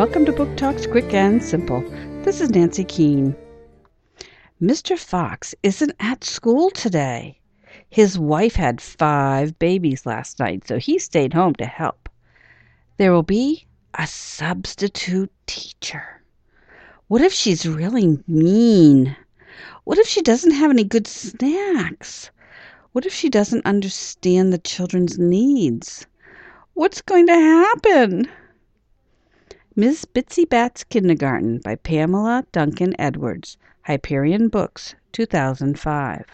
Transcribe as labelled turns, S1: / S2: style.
S1: Welcome to Book Talks Quick and Simple. This is Nancy Keane. Mr. Fox isn't at school today. His wife had five babies last night, so he stayed home to help. There will be a substitute teacher. What if she's really mean? What if she doesn't have any good snacks? What if she doesn't understand the children's needs? What's going to happen? Miss Bitsy Bat's Kindergarten by Pamela Duncan Edwards, Hyperion Books, 2005.